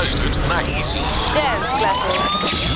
luistert naar Easy. Dance Classics.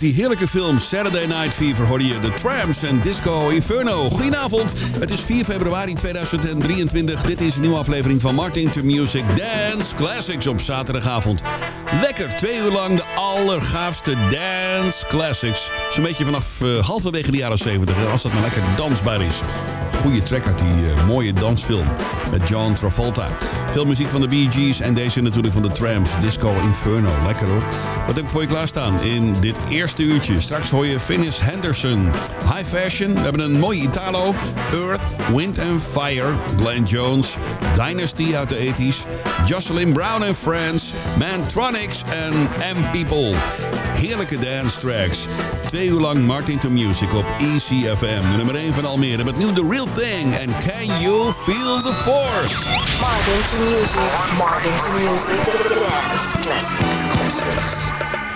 Die heerlijke film Saturday Night Fever hoorde je de Tramps en Disco Inferno. Goedenavond, het is 4 februari 2023. Dit is een nieuwe aflevering van Martin to Music Dance Classics op zaterdagavond. Lekker, twee uur lang de allergaafste dance classics. Zo'n beetje vanaf eh, halverwege de jaren 70, als dat maar lekker dansbaar is. Goeie track uit die eh, mooie dansfilm met John Travolta. Veel muziek van de Bee Gees en deze natuurlijk van de Tramps, Disco Inferno. Lekker hoor. Wat heb ik voor je klaarstaan in dit eerste uurtje? Straks hoor je Finis Henderson. High Fashion, we hebben een mooi Italo. Earth, Wind and Fire, Glenn Jones. Dynasty uit de 80s. Jocelyn Brown and Friends. Mantronics en M-People. Heerlijke dance tracks. Twee uur lang Martin to Music op ECFM. Nummer 1 van Almere met nu The Real Thing. En Can You Feel the Force? Martin to music. Martin to music. Dance classics. classics.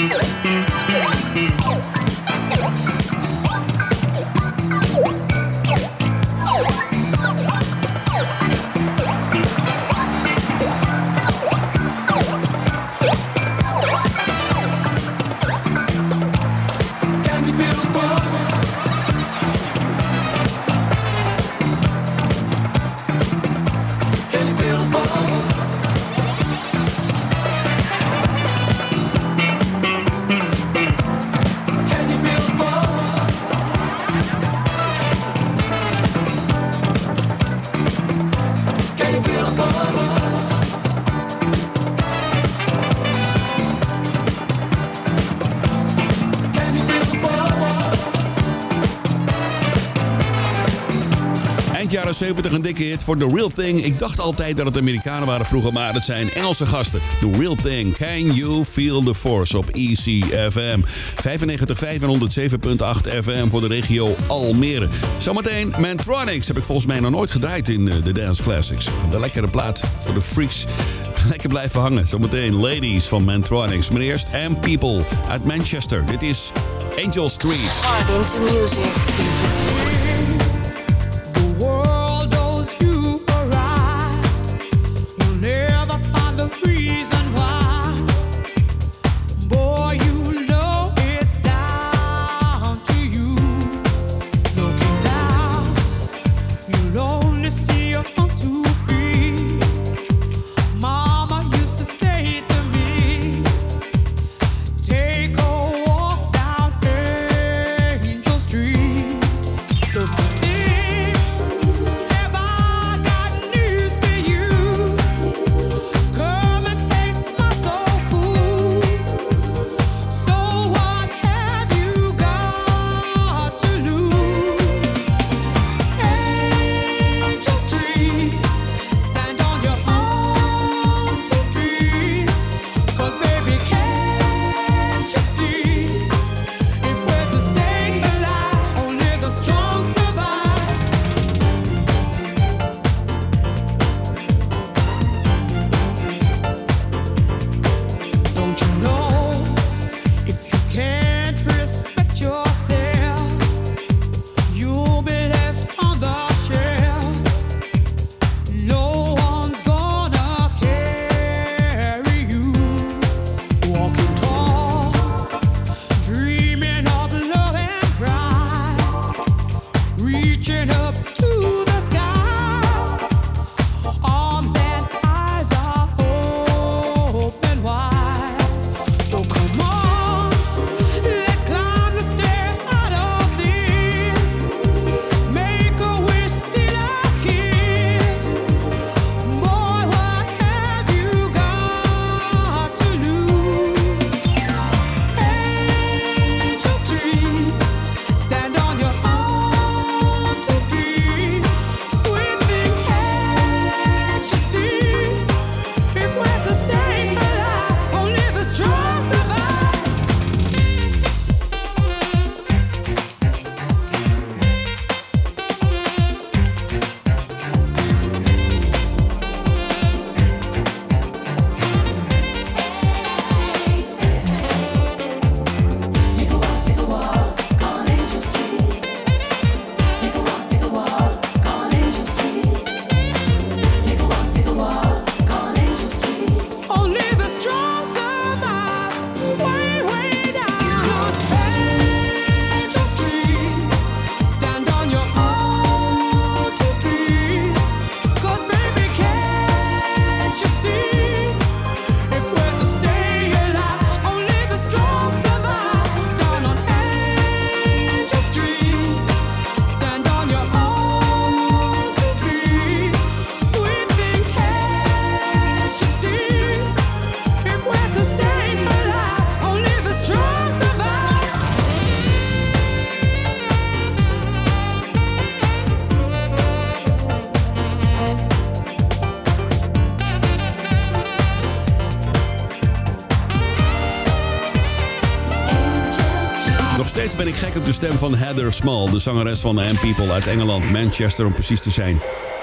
Oh, 70 een dikke hit voor The Real Thing. Ik dacht altijd dat het Amerikanen waren vroeger, maar het zijn Engelse gasten. The Real Thing, Can You Feel The Force op ECFM. 95, FM voor de regio Almere. Zometeen Mantronics heb ik volgens mij nog nooit gedraaid in eh, de Dance Classics. De lekkere plaat voor de freaks. Lekker blijven hangen. Zometeen Ladies van Mantronics. Maar eerst M People uit Manchester. Dit is Angel Street. Music. ben ik gek op de stem van Heather Small, de zangeres van The M People uit Engeland, Manchester om precies te zijn.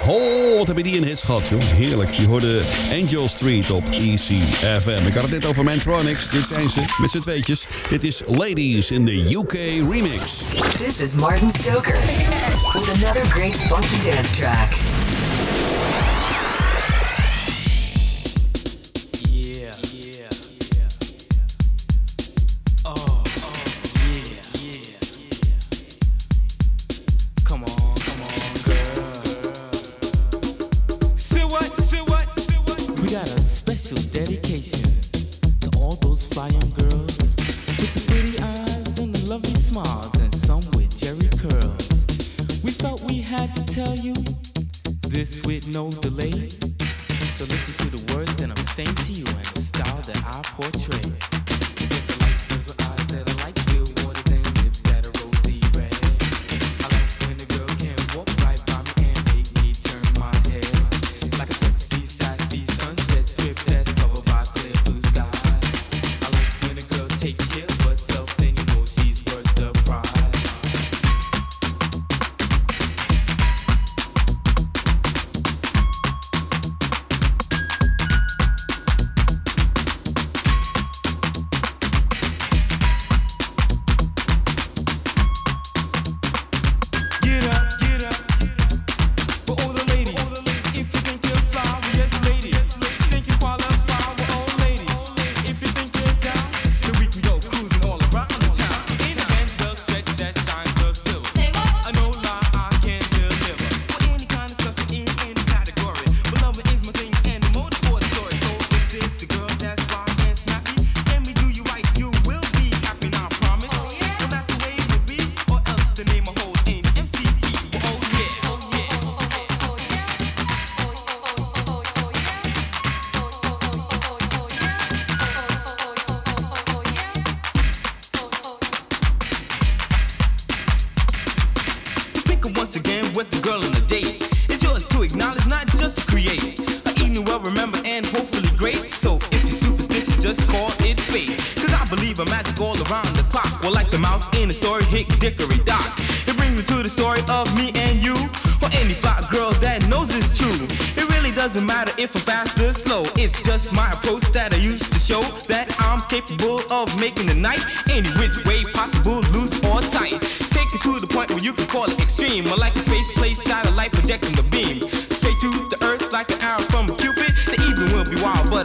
Oh, wat hebben die een hits gehad, joh. Heerlijk. Je hoorde Angel Street op ECFM. Ik had het net over Mantronics. Dit zijn ze, met z'n tweetjes. Dit is Ladies in the UK Remix. This is Martin Stoker with another great funky dance track. once again with the girl on the date. It's yours to acknowledge, not just create. I evening well remember and hopefully great. So if you're superstitious, just call it fate. Cause I believe in magic all around the clock. Well, like the mouse in the story, Hick Dickory Dock. It brings me to the story of me and you. Or any fly girl that knows it's true. Doesn't matter if I'm fast or slow. It's just my approach that I use to show that I'm capable of making the night any which way possible, loose or tight. Take it to the point where you can call it extreme. Or like a space place satellite projecting the beam. Straight to the earth like an arrow from Cupid. The evening will be wild, but I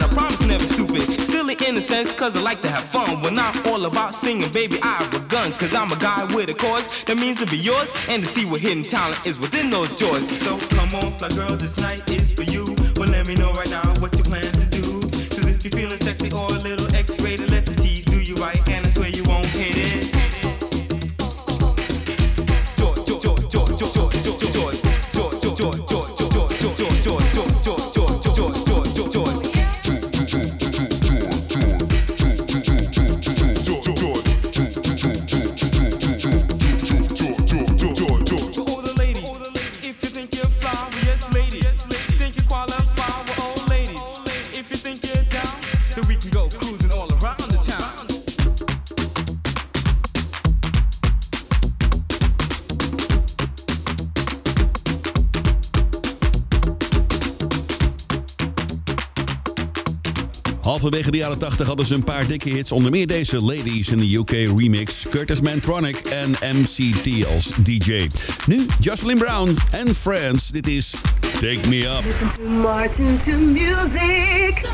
never stupid. Silly in a sense, cause I like to have fun. When I'm all about singing, baby, I have a gun. Cause I'm a guy with a cause that means to be yours and to see what hidden talent is within those jaws. So come on, fly girl, this night is for you. Well, let me know right now what you plan to do. Cause if you're feeling sexy or a little X-rated, let the Halverwege de jaren 80 hadden ze een paar dikke hits. Onder meer deze Ladies in de UK remix. Curtis Mantronic en MCT als DJ. Nu Jocelyn Brown en Friends. Dit is Take Me Up. Listen to Martin to music.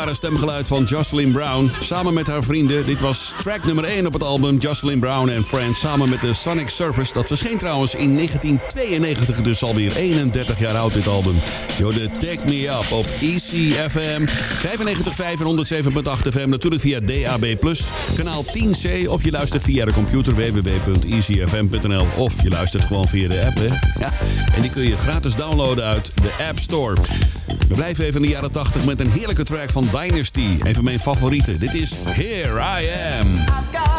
Herkenbare stemgeluid van Jocelyn Brown. Samen met haar vrienden. Dit was track nummer 1 op het album Jocelyn Brown and Friends. Samen met de Sonic Surface. Dat verscheen trouwens in 1992. Dus alweer 31 jaar oud dit album. Jode Take Me Up op ECFM. 95.5 en 107.8 FM. Natuurlijk via DAB+. Kanaal 10C. Of je luistert via de computer www.ecfm.nl. Of je luistert gewoon via de app. Hè? Ja, en die kun je gratis downloaden uit de App Store. We blijven even in de jaren 80 met een heerlijke track van Dynasty. Een van mijn favorieten. Dit is Here I Am.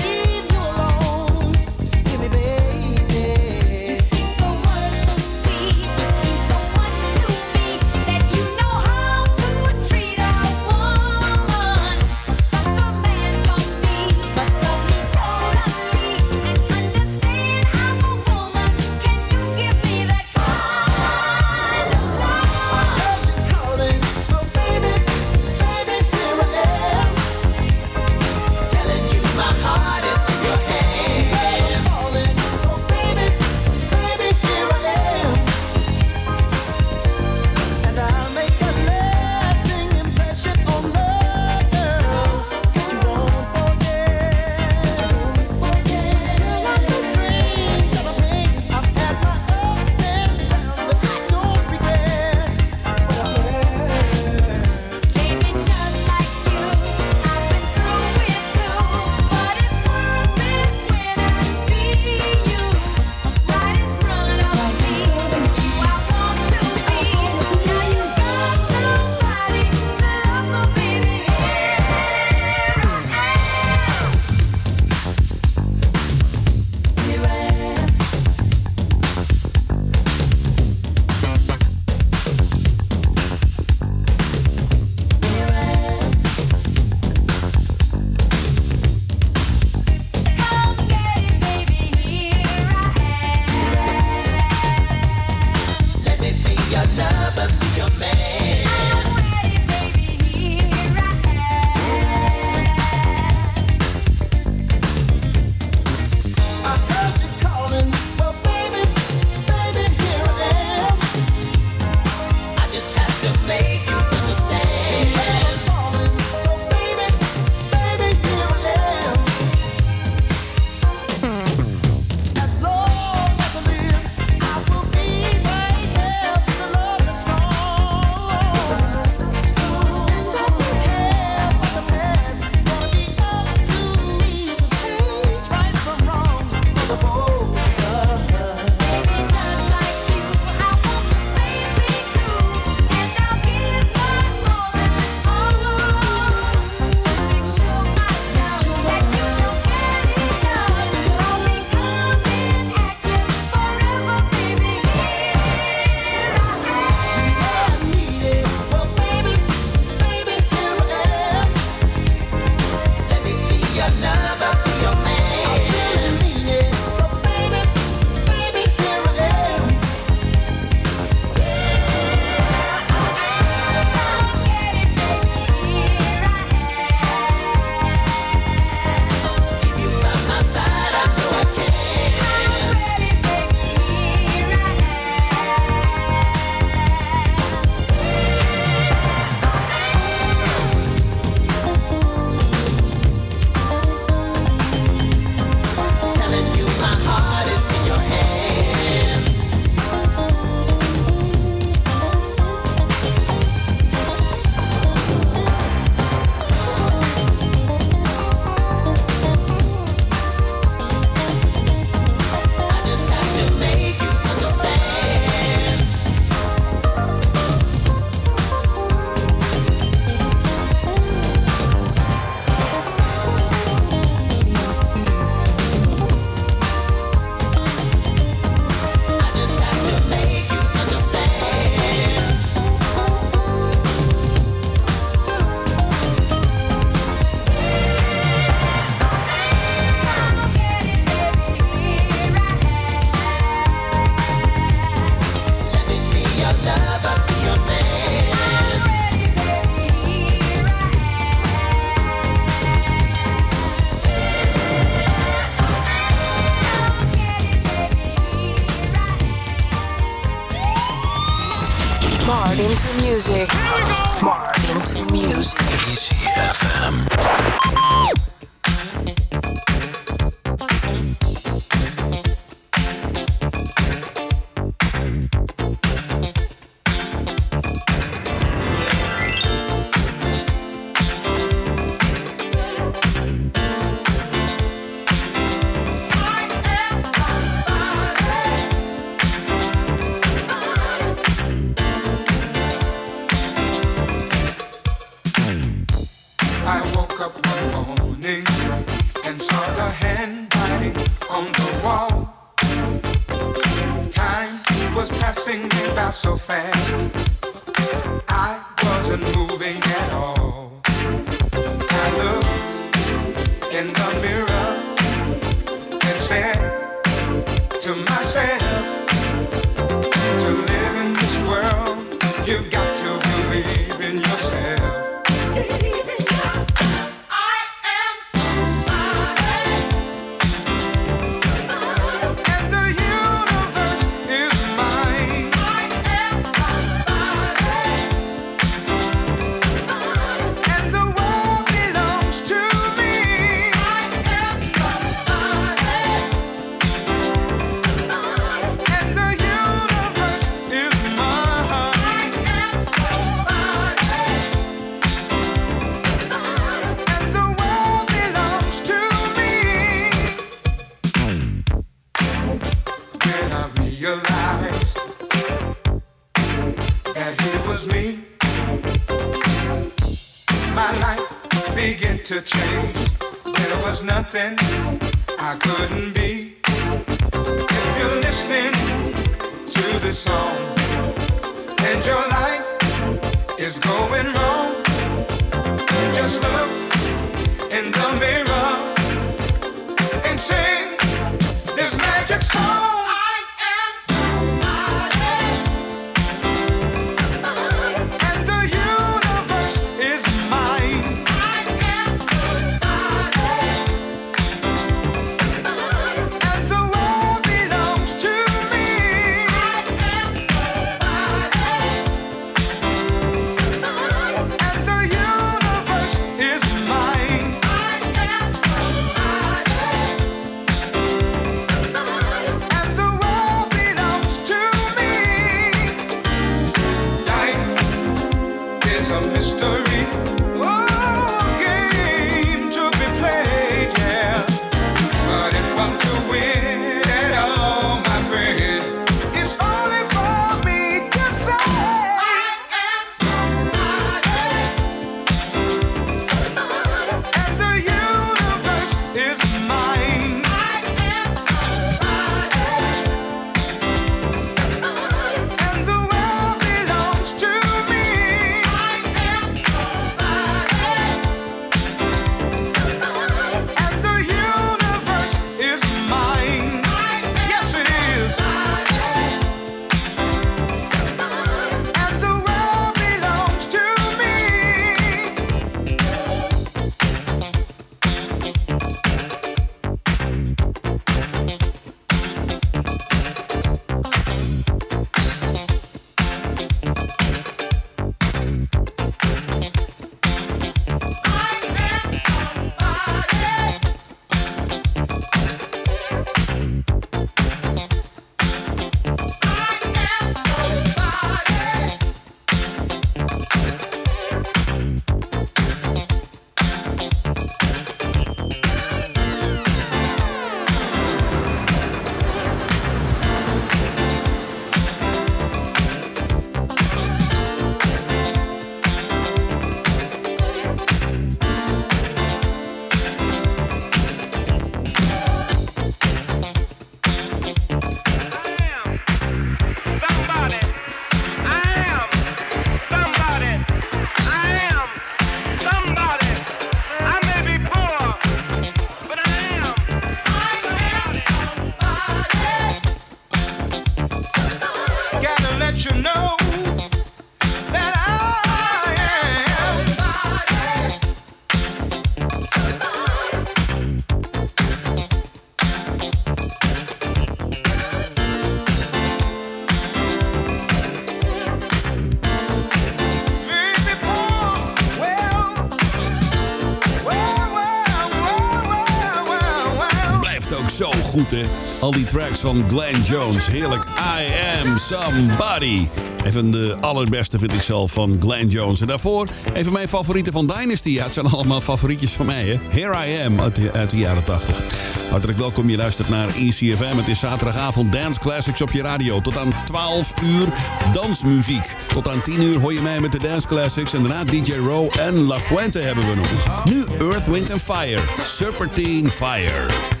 Al die tracks van Glenn Jones. Heerlijk. I am somebody. Even de allerbeste vind ik zelf van Glenn Jones. En daarvoor even mijn favorieten van Dynasty. Ja, het zijn allemaal favorietjes van mij, hè? Here I Am uit de, uit jaren 80. Hartelijk welkom, je luistert naar ECFM. Het is zaterdagavond Dance Classics op je radio. Tot aan 12 uur dansmuziek. Tot aan 10 uur hoor je mij met de Dance Classics. En daarna DJ Row en La Fuente hebben we nog. Nu Earth, Wind Fire. Serpentine Fire.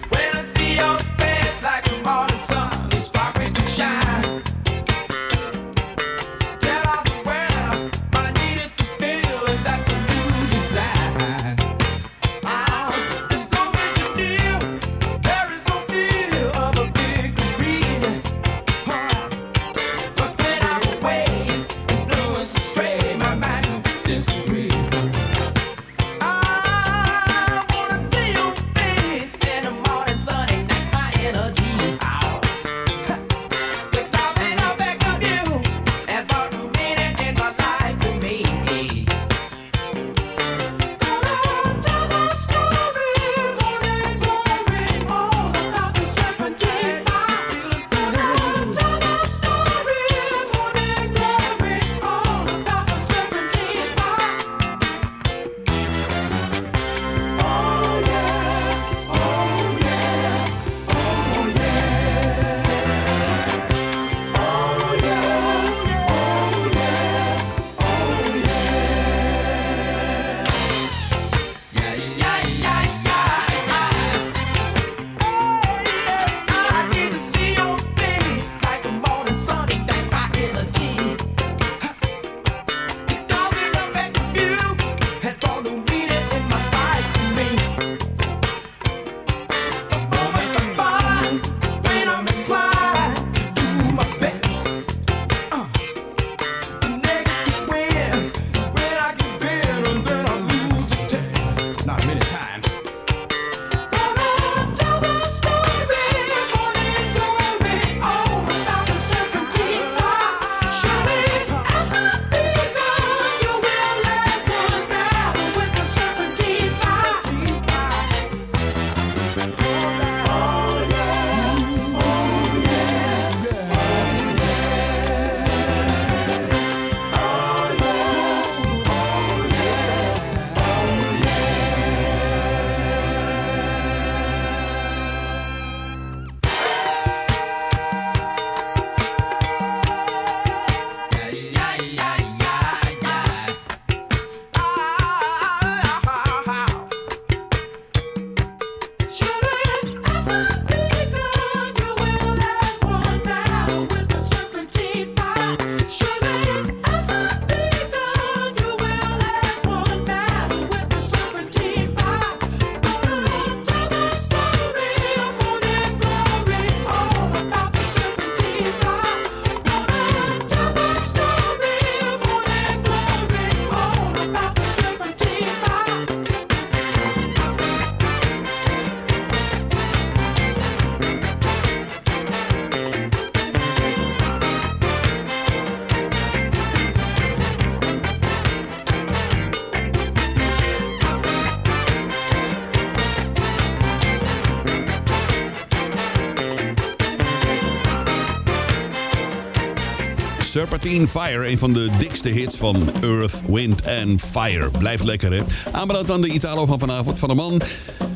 Serpentine Fire, een van de dikste hits van Earth, Wind and Fire. Blijft lekker, hè? Aanbeland aan de Italo van vanavond, van een man...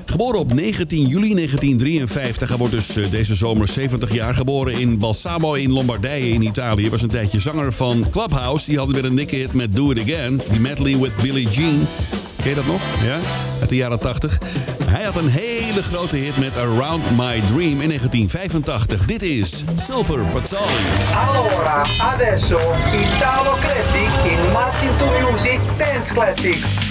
Geboren op 19 juli 1953. Hij wordt dus eh, deze zomer 70 jaar geboren in Balsamo in Lombardije in Italië. Was een tijdje zanger van Clubhouse. Die hadden weer een dikke hit met Do It Again. Die medley with Billie Jean. Ken je dat nog? Ja? Uit de jaren 80. Hij had een hele grote hit met Around My Dream in 1985. Dit is Silver Pazzoli. Allora, adesso Italo Classic in Martin to Music Dance Classics.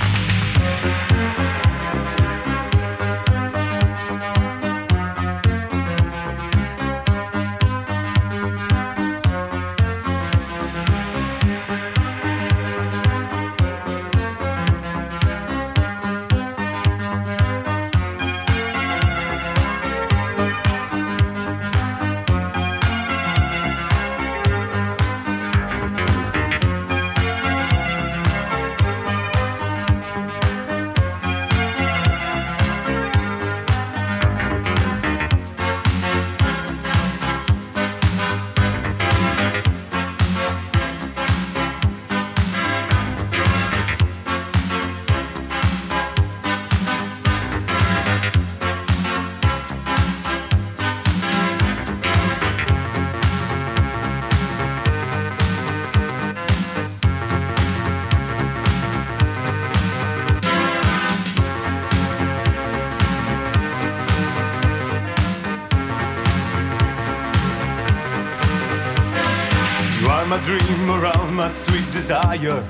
Desire.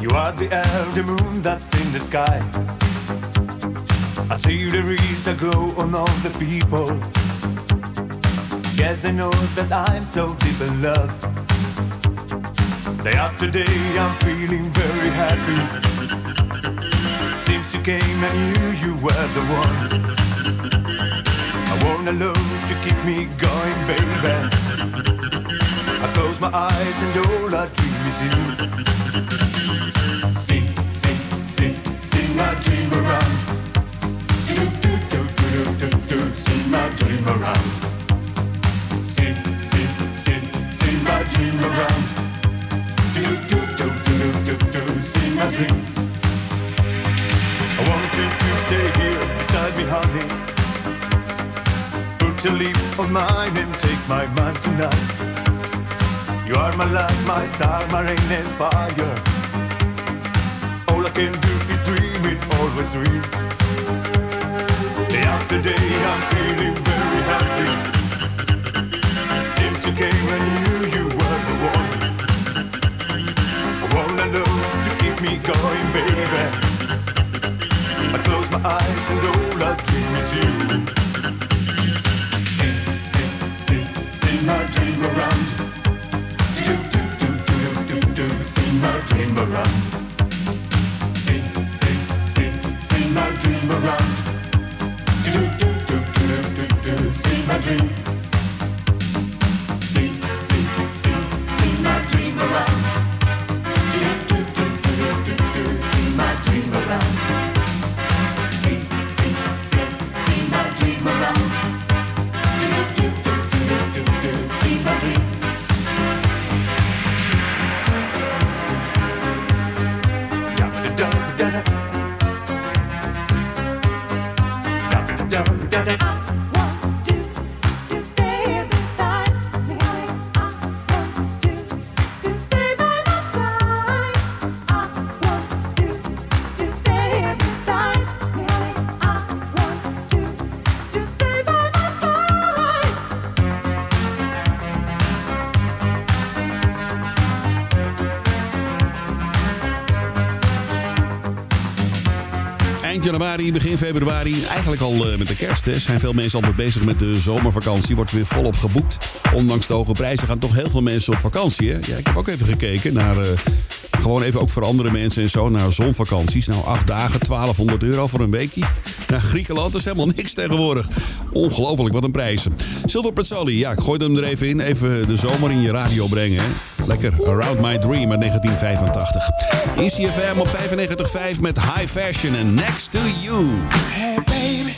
You are the elder moon that's in the sky. I see there is a glow on all the people. Guess they know that I'm so deep in love. Day after day, I'm feeling very happy. Since you came, I knew you were the one. I want a love to keep me going, baby. I close my eyes and all I dream is you. See, see, see, see my dream around. Do, do, do, do, do, do, do, see my dream around. See, see, see, see my dream around. Do, do, do, do, do, do, do, see my dream. I want you to stay here beside me, honey. Put your lips on mine and take my mind tonight. You are my light, my star, my rain and fire. All I can do is dream it, always dream. Day after day, I'm feeling very happy. Januari, begin februari, eigenlijk al eh, met de kerst, hè, zijn veel mensen altijd bezig met de zomervakantie. Wordt weer volop geboekt. Ondanks de hoge prijzen gaan toch heel veel mensen op vakantie. Hè? Ja, ik heb ook even gekeken naar. eh, gewoon even ook voor andere mensen en zo. Naar zonvakanties. Nou, acht dagen, 1200 euro voor een weekje. Naar Griekenland is helemaal niks tegenwoordig. Ongelooflijk, wat een prijzen. Silver Petzoli, ja, ik gooi hem er even in. Even de zomer in je radio brengen. Lekker. Around My Dream uit 1985. ECFM op 95.5 met High Fashion en Next to You. Hey, baby.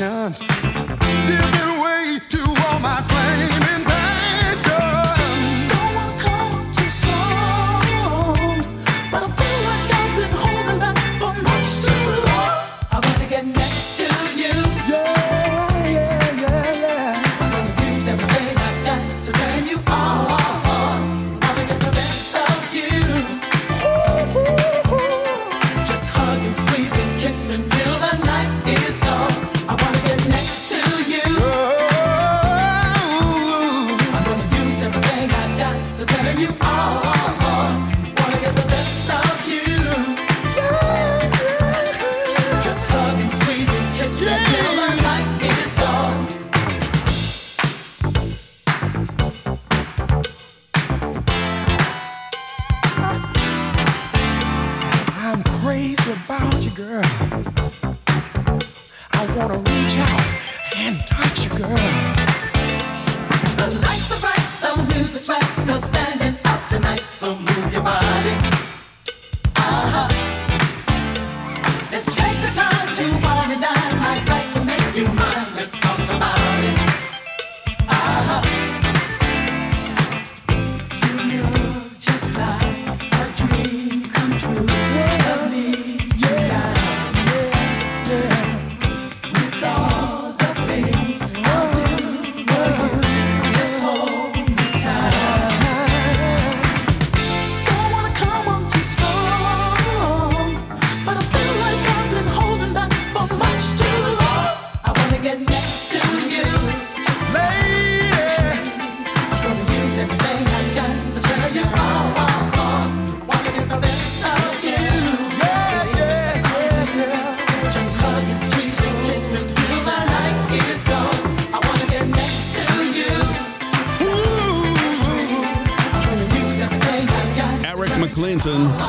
emotions. Living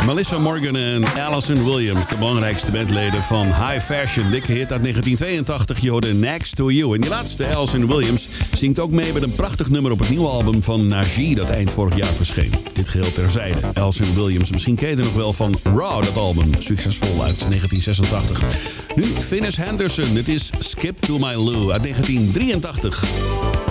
Melissa Morgan en Allison Williams. De belangrijkste bandleden van High Fashion. Dikke hit uit 1982, Jode Next to You. En die laatste, Allison Williams, zingt ook mee met een prachtig nummer op het nieuwe album van Najee dat eind vorig jaar verscheen. Dit geheel terzijde. Allison Williams, misschien ken je nog wel van Raw, dat album. Succesvol uit 1986. Nu Finnis Henderson, dit is Skip to My Lou uit 1983.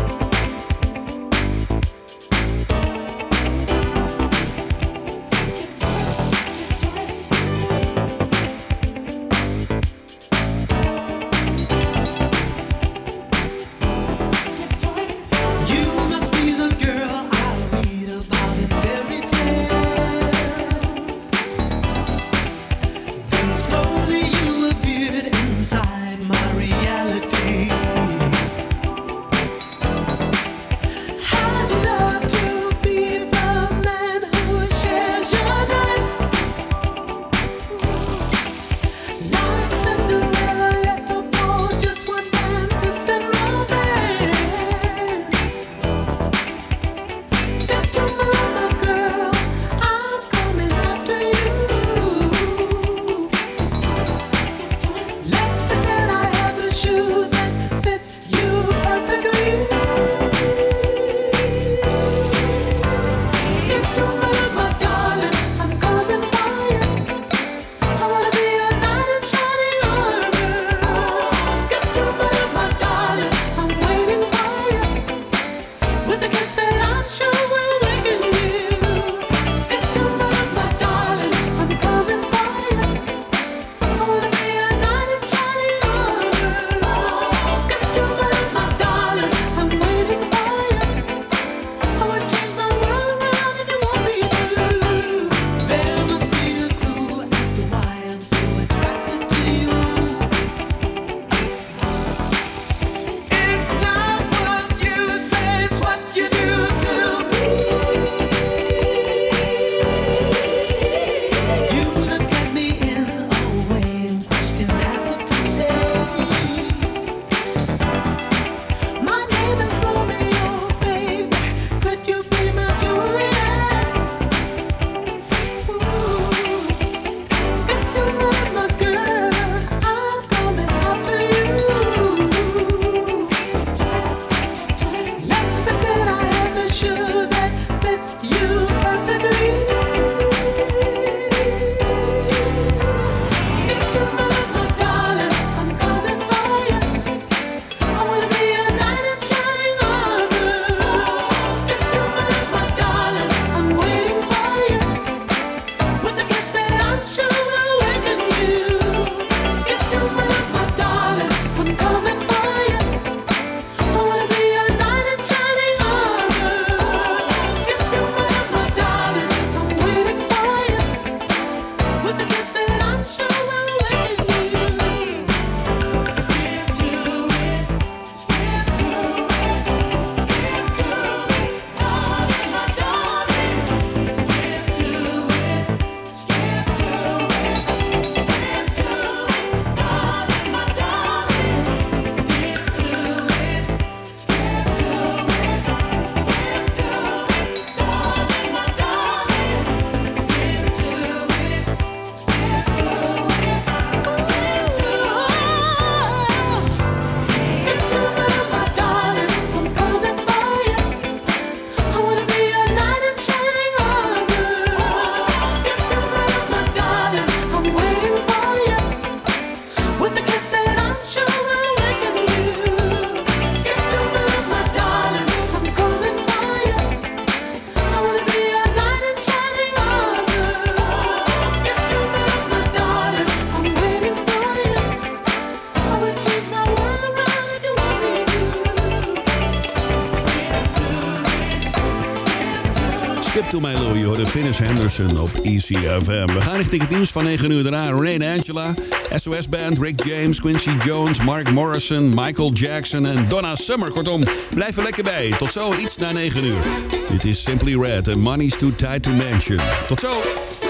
Chris Henderson op ECFM. We gaan richting het nieuws van 9 uur daarna. Rain, Angela, SOS Band, Rick James, Quincy Jones, Mark Morrison, Michael Jackson en Donna Summer. Kortom, blijf lekker bij. Tot zo, iets na 9 uur. Dit is Simply Red en Money's Too Tight to Mention. Tot zo!